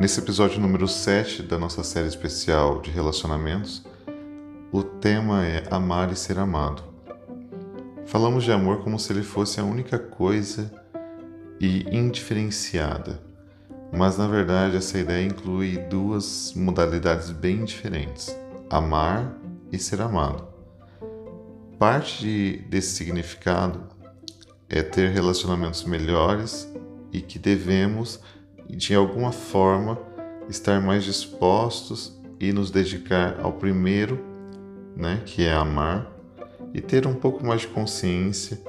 Nesse episódio número 7 da nossa série especial de relacionamentos, o tema é amar e ser amado. Falamos de amor como se ele fosse a única coisa e indiferenciada, mas na verdade essa ideia inclui duas modalidades bem diferentes: amar e ser amado. Parte de, desse significado é ter relacionamentos melhores e que devemos de alguma forma estar mais dispostos e nos dedicar ao primeiro, né, que é amar, e ter um pouco mais de consciência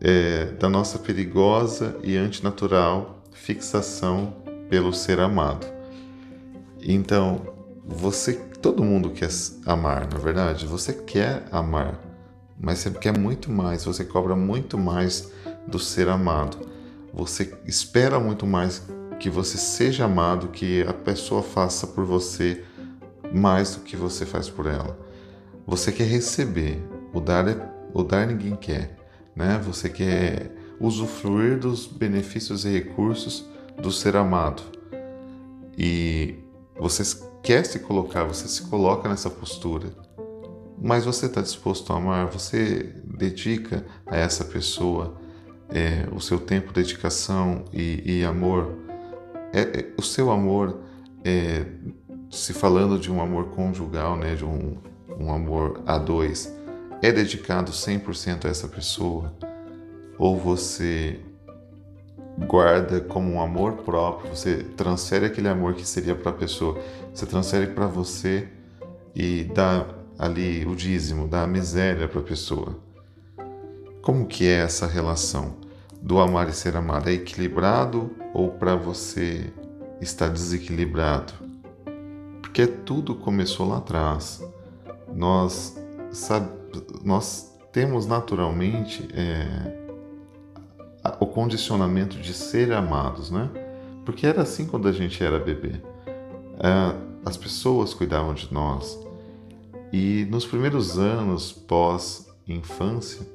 é, da nossa perigosa e antinatural fixação pelo ser amado. Então, você, todo mundo quer amar, na é verdade, você quer amar, mas você quer muito mais, você cobra muito mais do ser amado. Você espera muito mais que você seja amado, que a pessoa faça por você mais do que você faz por ela. Você quer receber, o dar, é, o dar ninguém quer, né? Você quer usufruir dos benefícios e recursos do ser amado. E você quer se colocar, você se coloca nessa postura. Mas você está disposto a amar, você dedica a essa pessoa é, o seu tempo, dedicação e, e amor é, é, o seu amor, é, se falando de um amor conjugal, né, de um, um amor a dois, é dedicado 100% a essa pessoa? Ou você guarda como um amor próprio, você transfere aquele amor que seria para a pessoa, você transfere para você e dá ali o dízimo, dá a miséria para a pessoa. Como que é essa relação? Do amar e ser amado é equilibrado ou para você está desequilibrado? Porque tudo começou lá atrás. Nós, sabe, nós temos naturalmente é, o condicionamento de ser amados, né? Porque era assim quando a gente era bebê. É, as pessoas cuidavam de nós. E nos primeiros anos pós-infância,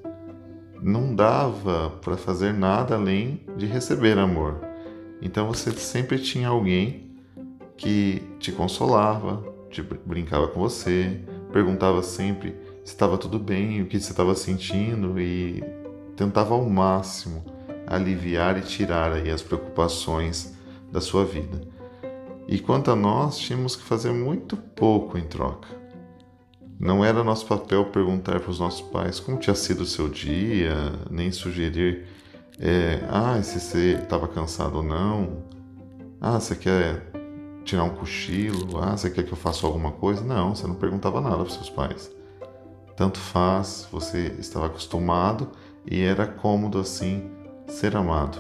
não dava para fazer nada além de receber amor. Então você sempre tinha alguém que te consolava, te brincava com você, perguntava sempre se estava tudo bem, o que você estava sentindo e tentava ao máximo aliviar e tirar aí as preocupações da sua vida. E quanto a nós, tínhamos que fazer muito pouco em troca. Não era nosso papel perguntar para os nossos pais como tinha sido o seu dia, nem sugerir, é, ah, se você estava cansado ou não, ah, você quer tirar um cochilo, ah, você quer que eu faça alguma coisa? Não, você não perguntava nada para seus pais. Tanto faz, você estava acostumado e era cômodo assim ser amado,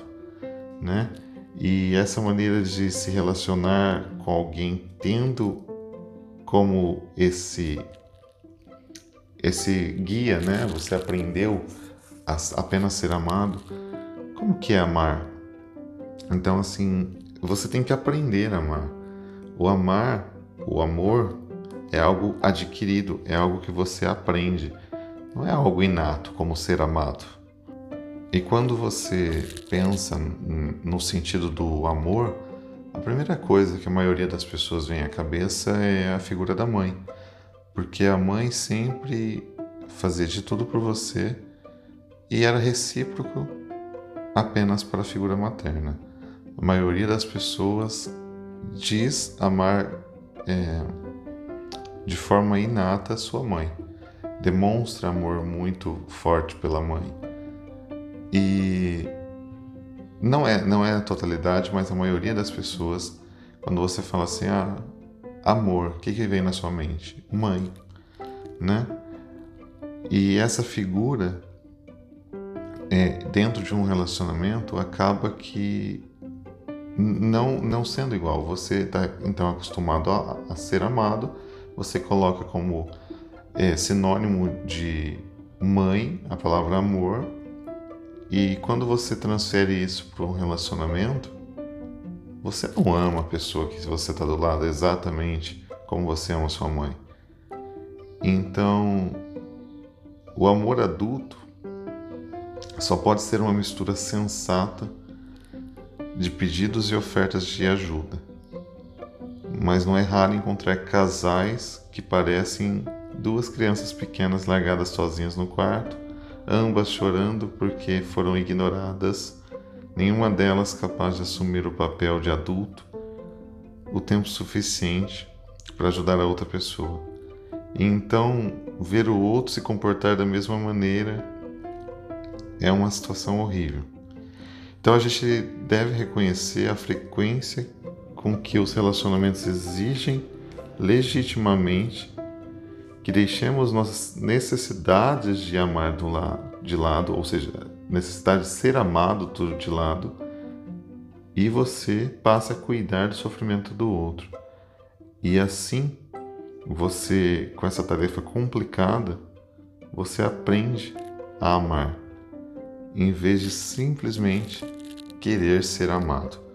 né? E essa maneira de se relacionar com alguém tendo como esse esse guia, né? Você aprendeu a apenas ser amado. Como que é amar? Então, assim, você tem que aprender a amar. O amar, o amor, é algo adquirido, é algo que você aprende. Não é algo inato como ser amado. E quando você pensa no sentido do amor, a primeira coisa que a maioria das pessoas vem à cabeça é a figura da mãe porque a mãe sempre fazia de tudo por você e era recíproco apenas para a figura materna. A maioria das pessoas diz amar é, de forma inata sua mãe, demonstra amor muito forte pela mãe. E não é, não é a totalidade, mas a maioria das pessoas, quando você fala assim, ah, amor, o que, que vem na sua mente? Mãe, né? E essa figura, é, dentro de um relacionamento, acaba que não, não sendo igual. Você está então acostumado a, a, ser amado, você coloca como é, sinônimo de mãe a palavra amor, e quando você transfere isso para um relacionamento, você não ama a pessoa que você está do lado exatamente como você ama sua mãe. Então, o amor adulto só pode ser uma mistura sensata de pedidos e ofertas de ajuda. mas não é raro encontrar casais que parecem duas crianças pequenas largadas sozinhas no quarto, ambas chorando porque foram ignoradas, nenhuma delas capaz de assumir o papel de adulto o tempo suficiente para ajudar a outra pessoa. E então, ver o outro se comportar da mesma maneira é uma situação horrível. Então, a gente deve reconhecer a frequência com que os relacionamentos exigem legitimamente que deixemos nossas necessidades de amar do de lado, ou seja, necessidade de ser amado tudo de lado, e você passa a cuidar do sofrimento do outro. E assim, você com essa tarefa complicada, você aprende a amar, em vez de simplesmente querer ser amado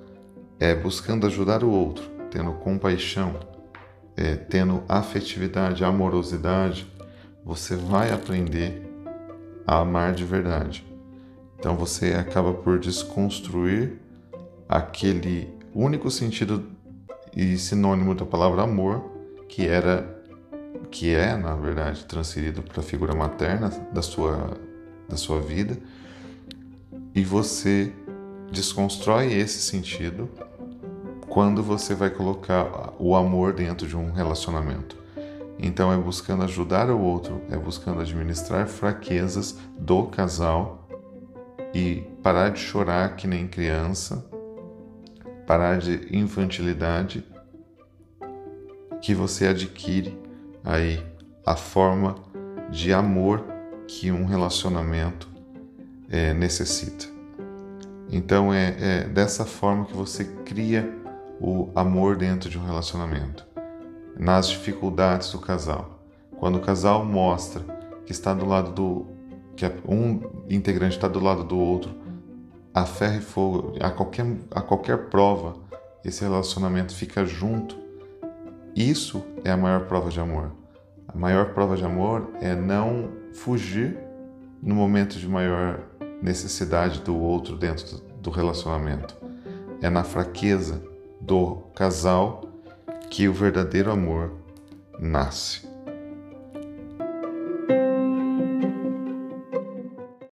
é, buscando ajudar o outro, tendo compaixão, é, tendo afetividade, amorosidade, você vai aprender a amar de verdade. Então você acaba por desconstruir aquele único sentido e sinônimo da palavra amor, que era que é, na verdade, transferido para a figura materna da sua da sua vida, e você desconstrói esse sentido quando você vai colocar o amor dentro de um relacionamento. Então é buscando ajudar o outro, é buscando administrar fraquezas do casal e parar de chorar que nem criança, parar de infantilidade que você adquire aí a forma de amor que um relacionamento é, necessita. Então é, é dessa forma que você cria o amor dentro de um relacionamento, nas dificuldades do casal. Quando o casal mostra que está do lado do que um integrante está do lado do outro, a ferro e fogo, a qualquer a qualquer prova, esse relacionamento fica junto. Isso é a maior prova de amor. A maior prova de amor é não fugir no momento de maior necessidade do outro dentro do relacionamento. É na fraqueza do casal que o verdadeiro amor nasce.